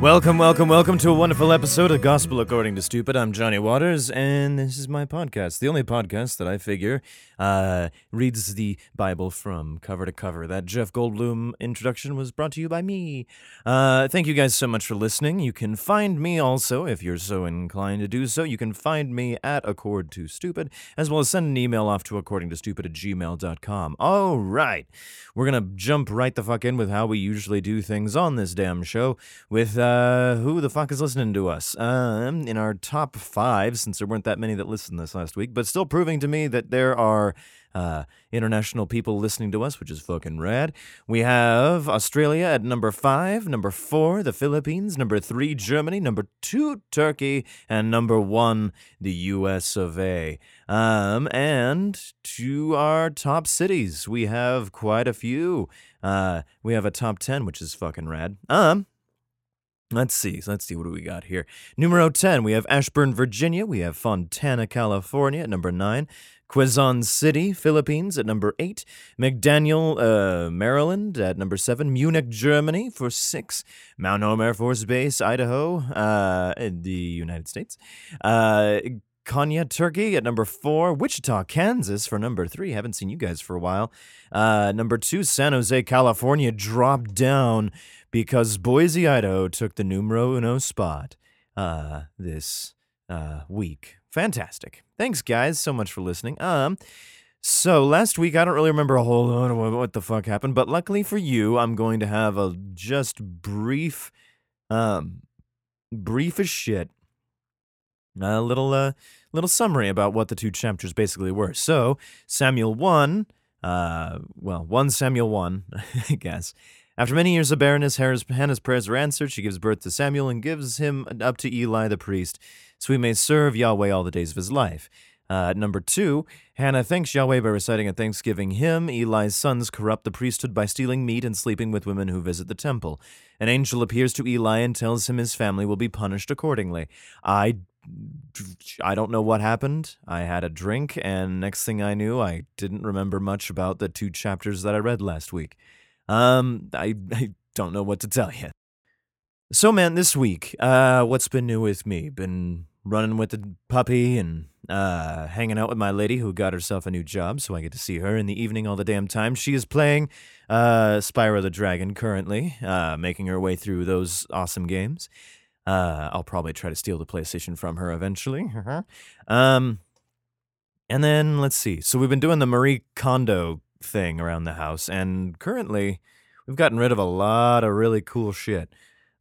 Welcome, welcome, welcome to a wonderful episode of Gospel According to Stupid. I'm Johnny Waters, and this is my podcast, the only podcast that I figure uh, reads the Bible from cover to cover. That Jeff Goldblum introduction was brought to you by me. Uh, thank you guys so much for listening. You can find me also, if you're so inclined to do so, you can find me at Accord to Stupid, as well as send an email off to according to stupid at gmail.com. All right, we're going to jump right the fuck in with how we usually do things on this damn show with. Uh, uh, who the fuck is listening to us? Um, in our top five, since there weren't that many that listened this last week, but still proving to me that there are uh, international people listening to us, which is fucking rad. We have Australia at number five, number four, the Philippines, number three, Germany, number two, Turkey, and number one, the US of A. Um, and to our top cities, we have quite a few. Uh, we have a top 10, which is fucking rad. Um, Let's see. Let's see. What do we got here? Numero 10, we have Ashburn, Virginia. We have Fontana, California at number 9. Quezon City, Philippines at number 8. McDaniel, uh, Maryland at number 7. Munich, Germany for 6. Mountain Home Air Force Base, Idaho, uh, in the United States. Uh, Konya, Turkey at number 4. Wichita, Kansas for number 3. Haven't seen you guys for a while. Uh, number 2, San Jose, California dropped down because Boise, Idaho took the numero uno spot uh, this uh, week. Fantastic. Thanks, guys, so much for listening. Um, so last week, I don't really remember a whole lot of what the fuck happened, but luckily for you, I'm going to have a just brief, um, brief as shit, a little, uh, little summary about what the two chapters basically were. So Samuel one, uh, well, one Samuel one, I guess after many years of barrenness, Hannah's prayers are answered. She gives birth to Samuel and gives him up to Eli the priest, so he may serve Yahweh all the days of his life. Uh, number two, Hannah thanks Yahweh by reciting a thanksgiving hymn. Eli's sons corrupt the priesthood by stealing meat and sleeping with women who visit the temple. An angel appears to Eli and tells him his family will be punished accordingly. I I don't know what happened. I had a drink, and next thing I knew, I didn't remember much about the two chapters that I read last week. Um, I, I don't know what to tell you. So, man, this week, uh, what's been new with me? Been running with the puppy and uh, hanging out with my lady who got herself a new job, so I get to see her in the evening all the damn time. She is playing uh, Spyro the Dragon currently, uh, making her way through those awesome games. Uh, I'll probably try to steal the PlayStation from her eventually. um, and then let's see. So we've been doing the Marie Kondo thing around the house. And currently, we've gotten rid of a lot of really cool shit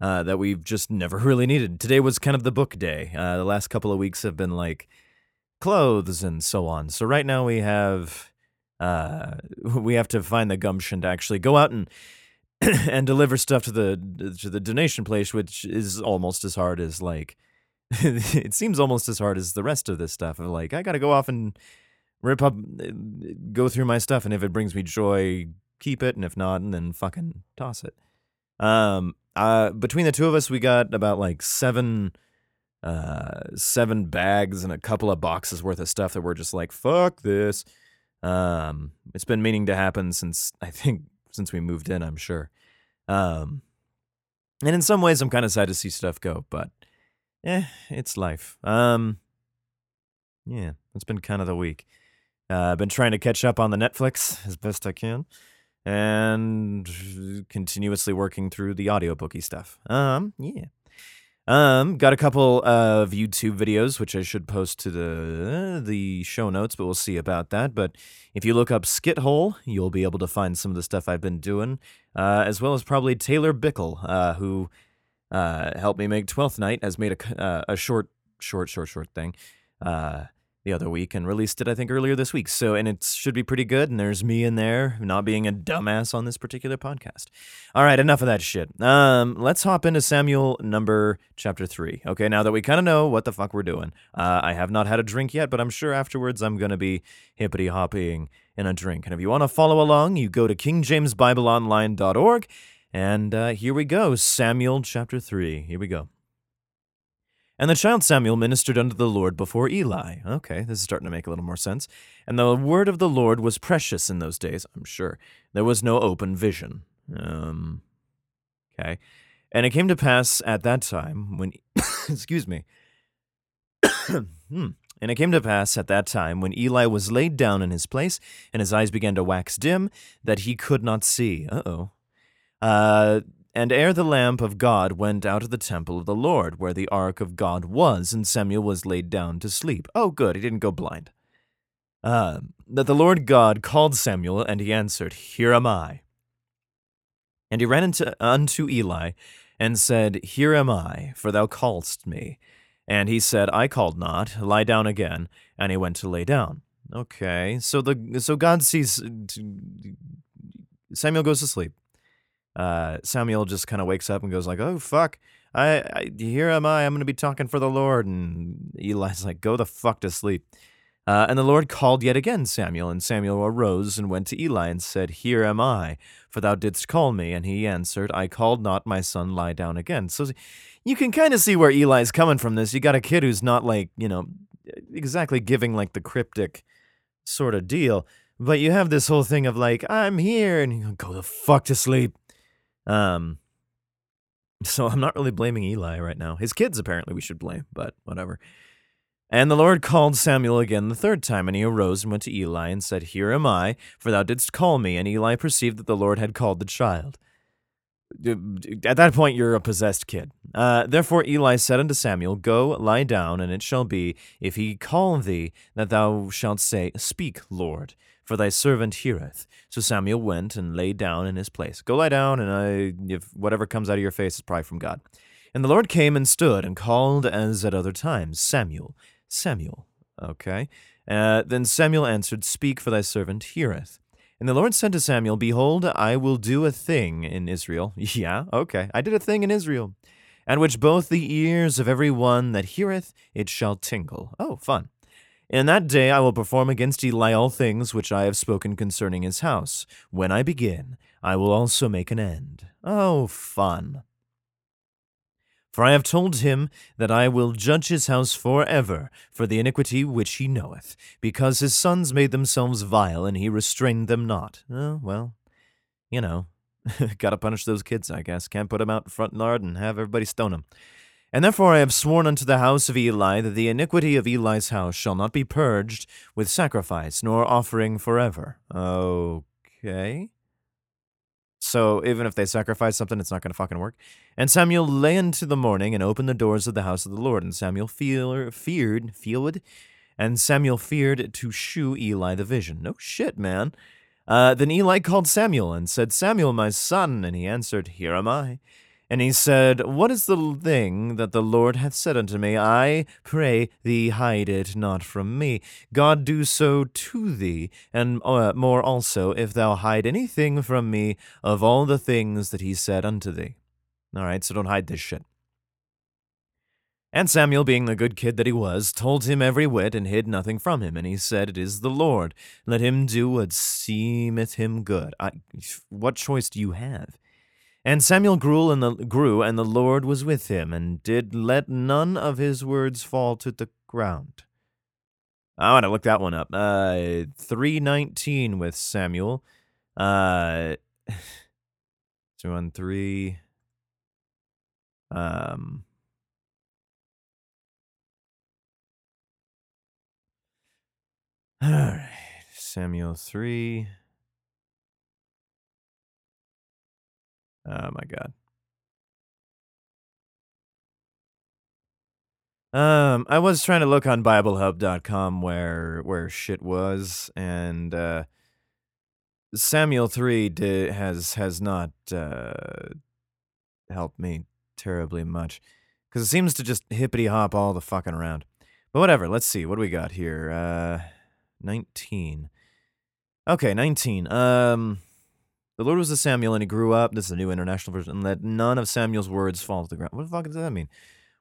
uh, that we've just never really needed. Today was kind of the book day. Uh, the last couple of weeks have been like clothes and so on. So right now we have uh, we have to find the gumption to actually go out and and deliver stuff to the to the donation place, which is almost as hard as like it seems almost as hard as the rest of this stuff. Like I got to go off and rip up, go through my stuff, and if it brings me joy, keep it, and if not, and then fucking toss it. Um, uh, between the two of us, we got about like seven, uh, seven bags and a couple of boxes worth of stuff that we're just like, fuck this. Um, it's been meaning to happen since I think since we moved in. I'm sure. Um, and in some ways, I'm kind of sad to see stuff go, but eh, it's life. Um, yeah, it's been kind of the week. Uh, I've been trying to catch up on the Netflix as best I can and continuously working through the audiobooky stuff. Um, yeah. Um, got a couple of YouTube videos which I should post to the the show notes, but we'll see about that. But if you look up Skit Hole, you'll be able to find some of the stuff I've been doing, uh, as well as probably Taylor Bickle, uh, who uh, helped me make Twelfth Night, has made a uh, a short, short, short, short thing. The other week and released it, I think, earlier this week. So, and it should be pretty good. And there's me in there not being a dumbass on this particular podcast. All right, enough of that shit. Um, let's hop into Samuel number chapter three. Okay, now that we kind of know what the fuck we're doing, uh, I have not had a drink yet, but I'm sure afterwards I'm going to be hippity hopping in a drink. And if you want to follow along, you go to kingjamesbibleonline.org. And uh, here we go Samuel chapter 3. Here we go. And the child Samuel ministered unto the Lord before Eli. Okay, this is starting to make a little more sense. And the word of the Lord was precious in those days, I'm sure. There was no open vision. Um, okay. And it came to pass at that time when, excuse me, hmm. And it came to pass at that time when Eli was laid down in his place, and his eyes began to wax dim, that he could not see. Uh-oh. Uh And ere the lamp of God went out of the temple of the Lord, where the ark of God was, and Samuel was laid down to sleep. Oh, good, he didn't go blind. Uh, that the Lord God called Samuel, and he answered, Here am I. And he ran into, unto Eli, and said, Here am I, for thou calledst me. And he said, I called not, lie down again. And he went to lay down. Okay, so the so God sees Samuel goes to sleep. Uh, Samuel just kind of wakes up and goes like, "Oh fuck, I, I here am I. I'm going to be talking for the Lord." And Eli's like, "Go the fuck to sleep." Uh, and the Lord called yet again Samuel, and Samuel arose and went to Eli and said, Here am I, for thou didst call me. And he answered, I called not my son, lie down again. So you can kind of see where Eli's coming from this. You got a kid who's not like, you know, exactly giving like the cryptic sort of deal, but you have this whole thing of like, I'm here, and you go the fuck to sleep. Um, so I'm not really blaming Eli right now. His kids, apparently, we should blame, but whatever. And the Lord called Samuel again the third time, and he arose and went to Eli and said, Here am I, for thou didst call me. And Eli perceived that the Lord had called the child. At that point, you're a possessed kid. Uh, therefore, Eli said unto Samuel, Go, lie down, and it shall be, if he call thee, that thou shalt say, Speak, Lord, for thy servant heareth. So Samuel went and lay down in his place. Go lie down, and I, if whatever comes out of your face is probably from God. And the Lord came and stood and called as at other times, Samuel. Samuel. Okay. Uh, then Samuel answered, Speak, for thy servant heareth. And the Lord said to Samuel, Behold, I will do a thing in Israel. yeah, okay. I did a thing in Israel, at which both the ears of every one that heareth it shall tingle. Oh, fun. In that day I will perform against Eli all things which I have spoken concerning his house. When I begin, I will also make an end. Oh, fun. For I have told him that I will judge his house for ever for the iniquity which he knoweth, because his sons made themselves vile, and he restrained them not. Oh, well, you know, gotta punish those kids, I guess. Can't put them out front yard and have everybody stone them. And therefore I have sworn unto the house of Eli that the iniquity of Eli's house shall not be purged with sacrifice nor offering forever. Okay. So even if they sacrifice something, it's not going to fucking work. And Samuel lay into the morning and opened the doors of the house of the Lord. And Samuel fear, feared, feared, and Samuel feared to shew Eli the vision. No shit, man. Uh, then Eli called Samuel and said, Samuel, my son. And he answered, Here am I. And he said, What is the thing that the Lord hath said unto me? I pray thee, hide it not from me. God do so to thee, and uh, more also, if thou hide anything from me of all the things that he said unto thee. All right, so don't hide this shit. And Samuel, being the good kid that he was, told him every whit and hid nothing from him. And he said, It is the Lord. Let him do what seemeth him good. I, what choice do you have? And Samuel grew and, the, grew, and the Lord was with him, and did let none of his words fall to the ground. I want to look that one up. Uh, 319 with Samuel. Uh, on three. Um, all right. Samuel 3. Oh my god. Um, I was trying to look on BibleHub.com where where shit was, and uh, Samuel three did, has has not uh, helped me terribly much because it seems to just hippity hop all the fucking around. But whatever. Let's see what do we got here. Uh, nineteen. Okay, nineteen. Um. The Lord was a Samuel, and he grew up. This is a new international version. And let none of Samuel's words fall to the ground. What the fuck does that mean?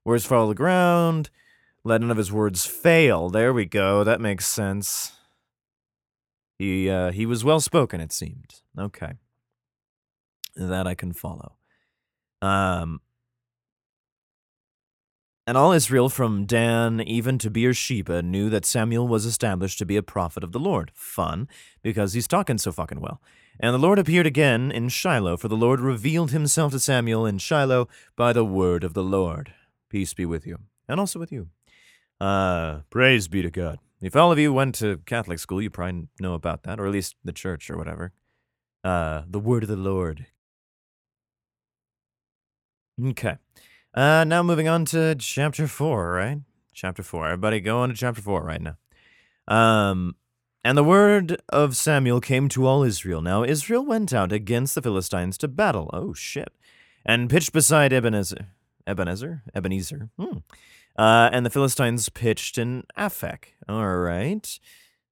Words fall to the ground. Let none of his words fail. There we go. That makes sense. He uh, he was well spoken. It seemed. Okay. That I can follow. Um. And all Israel from Dan even to Beersheba knew that Samuel was established to be a prophet of the Lord. Fun, because he's talking so fucking well. And the Lord appeared again in Shiloh, for the Lord revealed himself to Samuel in Shiloh by the word of the Lord. Peace be with you, and also with you. Uh, praise be to God. If all of you went to Catholic school, you probably know about that, or at least the church or whatever. Uh, the word of the Lord. Okay. Uh, now moving on to chapter four, right? Chapter four. Everybody go on to chapter four right now. Um, and the word of Samuel came to all Israel. Now Israel went out against the Philistines to battle. Oh shit! And pitched beside Ebenezer. Ebenezer? Ebenezer. Hmm. Uh, and the Philistines pitched in Aphek. All right.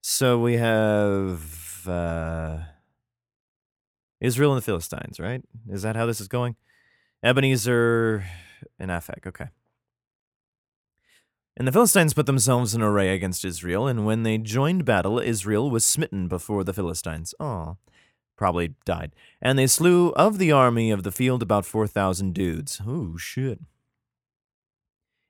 So we have uh, Israel and the Philistines, right? Is that how this is going? Ebenezer in Aphek. Okay. And the Philistines put themselves in array against Israel, and when they joined battle, Israel was smitten before the Philistines. Aw. Probably died. And they slew of the army of the field about 4,000 dudes. Oh, shit.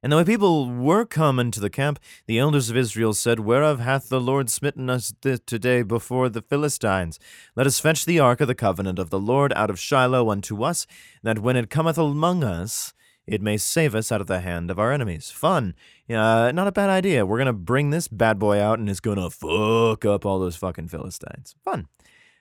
And the people were come into the camp, the elders of Israel said, Whereof hath the Lord smitten us th- today before the Philistines? Let us fetch the ark of the covenant of the Lord out of Shiloh unto us, that when it cometh among us, it may save us out of the hand of our enemies. Fun. Uh, not a bad idea. We're going to bring this bad boy out and it's going to fuck up all those fucking Philistines. Fun.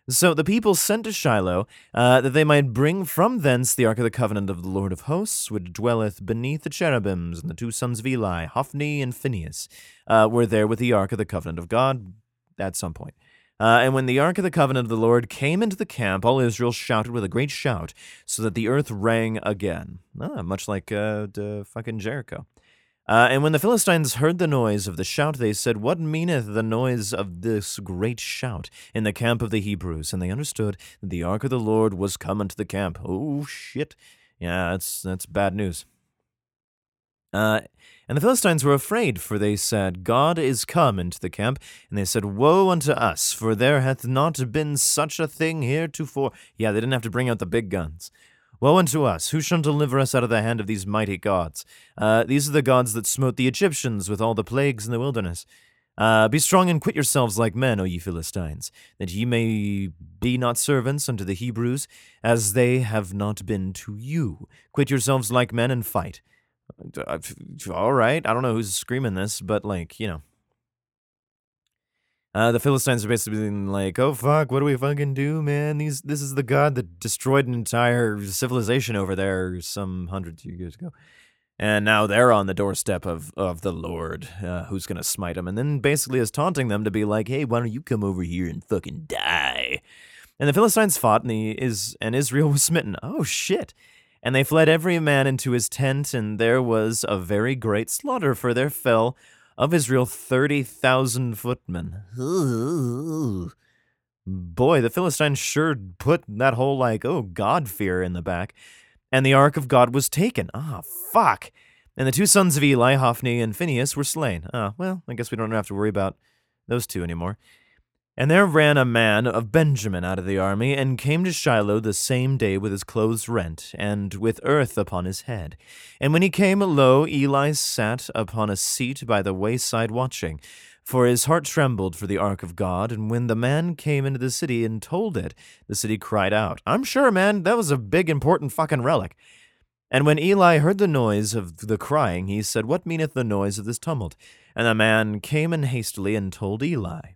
So the people sent to Shiloh uh, that they might bring from thence the ark of the covenant of the Lord of hosts, which dwelleth beneath the cherubims, and the two sons of Eli, Hophni and Phinehas, uh, were there with the ark of the covenant of God at some point. Uh, and when the ark of the covenant of the Lord came into the camp, all Israel shouted with a great shout, so that the earth rang again. Ah, much like uh, fucking Jericho. Uh, and when the Philistines heard the noise of the shout, they said, What meaneth the noise of this great shout in the camp of the Hebrews? And they understood that the ark of the Lord was come into the camp. Oh, shit. Yeah, that's, that's bad news. Uh, and the Philistines were afraid, for they said, God is come into the camp. And they said, Woe unto us, for there hath not been such a thing heretofore. Yeah, they didn't have to bring out the big guns. Woe unto us! Who shall deliver us out of the hand of these mighty gods? Uh, these are the gods that smote the Egyptians with all the plagues in the wilderness. Uh, be strong and quit yourselves like men, O ye Philistines, that ye may be not servants unto the Hebrews, as they have not been to you. Quit yourselves like men and fight. All right. I don't know who's screaming this, but like, you know. Uh, the Philistines are basically like, "Oh fuck, what do we fucking do, man? These this is the god that destroyed an entire civilization over there some hundreds of years ago, and now they're on the doorstep of of the Lord, uh, who's gonna smite them." And then basically is taunting them to be like, "Hey, why don't you come over here and fucking die?" And the Philistines fought, and the is and Israel was smitten. Oh shit! And they fled every man into his tent, and there was a very great slaughter, for there fell of Israel 30,000 footmen. Boy, the Philistines sure put that whole, like, oh, God fear in the back. And the ark of God was taken. Ah, fuck. And the two sons of Eli, Hophni and Phinehas, were slain. Ah, well, I guess we don't have to worry about those two anymore. And there ran a man of Benjamin out of the army, and came to Shiloh the same day with his clothes rent, and with earth upon his head. And when he came, lo, Eli sat upon a seat by the wayside watching. For his heart trembled for the ark of God, and when the man came into the city and told it, the city cried out, I'm sure, man, that was a big important fucking relic. And when Eli heard the noise of the crying, he said, What meaneth the noise of this tumult? And the man came in hastily and told Eli.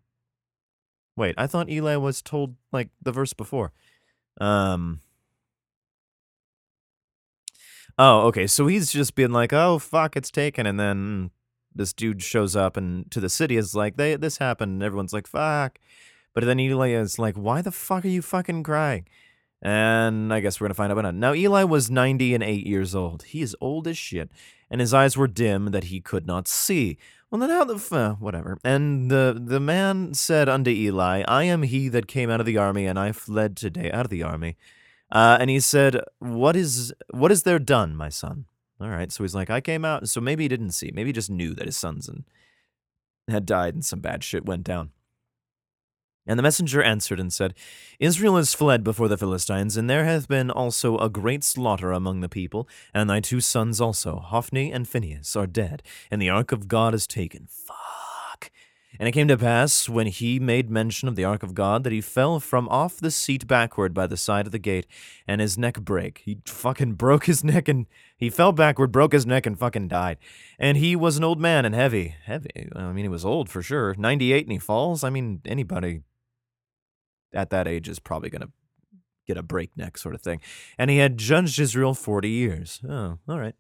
Wait, I thought Eli was told like the verse before. Um Oh, okay. So he's just being like, "Oh, fuck, it's taken." And then this dude shows up and to the city is like, "They this happened." And everyone's like, "Fuck." But then Eli is like, "Why the fuck are you fucking crying?" And I guess we're to find out about it. Now, Eli was 90 and 8 years old. He is old as shit, and his eyes were dim that he could not see. Well, the uh, whatever. And the the man said unto Eli, I am he that came out of the army, and I fled today out of the army. Uh, and he said, What is what is there done, my son? All right. So he's like, I came out. So maybe he didn't see. Maybe he just knew that his sons and had died and some bad shit went down. And the messenger answered and said, Israel is fled before the Philistines, and there hath been also a great slaughter among the people, and thy two sons also, Hophni and Phinehas, are dead, and the ark of God is taken. Fuck. And it came to pass, when he made mention of the ark of God, that he fell from off the seat backward by the side of the gate, and his neck brake. He fucking broke his neck, and he fell backward, broke his neck, and fucking died. And he was an old man and heavy. Heavy. I mean, he was old for sure. 98 and he falls. I mean, anybody at that age is probably going to get a breakneck sort of thing. And he had judged Israel 40 years. Oh, all right.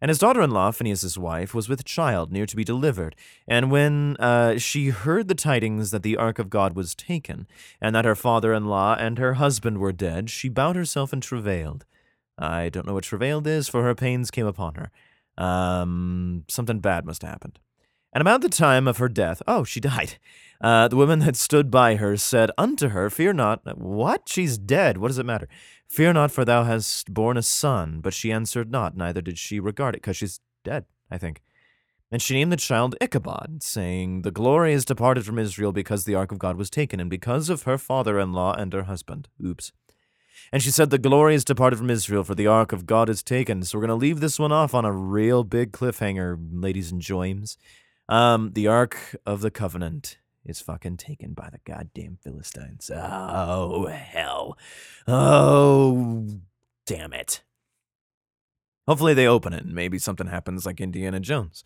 And his daughter in law, Phinehas' wife, was with child, near to be delivered. And when uh, she heard the tidings that the ark of God was taken, and that her father in law and her husband were dead, she bowed herself and travailed. I don't know what travailed is, for her pains came upon her. Um, something bad must have happened. And about the time of her death, oh, she died. Uh, the woman that stood by her said unto her, Fear not. What? She's dead. What does it matter? Fear not, for thou hast borne a son. But she answered not, neither did she regard it, because she's dead, I think. And she named the child Ichabod, saying, The glory is departed from Israel because the ark of God was taken, and because of her father in law and her husband. Oops. And she said, The glory is departed from Israel, for the ark of God is taken. So we're going to leave this one off on a real big cliffhanger, ladies and joims. Um, the ark of the covenant is fucking taken by the goddamn Philistines. Oh, hell. Oh, damn it. Hopefully they open it and maybe something happens like Indiana Jones.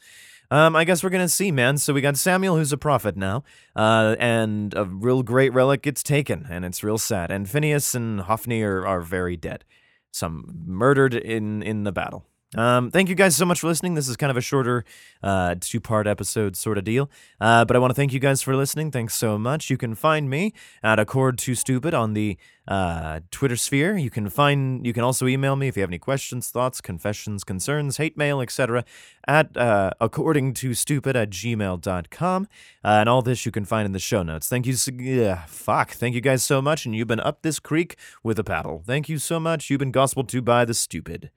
Um, I guess we're gonna see, man. So we got Samuel, who's a prophet now, uh, and a real great relic gets taken, and it's real sad. And Phinehas and Hophni are, are very dead, some murdered in in the battle. Um, thank you guys so much for listening. This is kind of a shorter uh, two part episode sort of deal. Uh, but I want to thank you guys for listening. Thanks so much. You can find me at Accord Too Stupid on the uh, Twitter sphere. You can find you can also email me if you have any questions, thoughts, confessions, concerns, hate mail, etc. at uh, according to stupid at gmail.com. Uh, and all this you can find in the show notes. Thank you. Yeah, fuck. Thank you guys so much. And you've been up this creek with a paddle. Thank you so much. You've been gospel to by the stupid.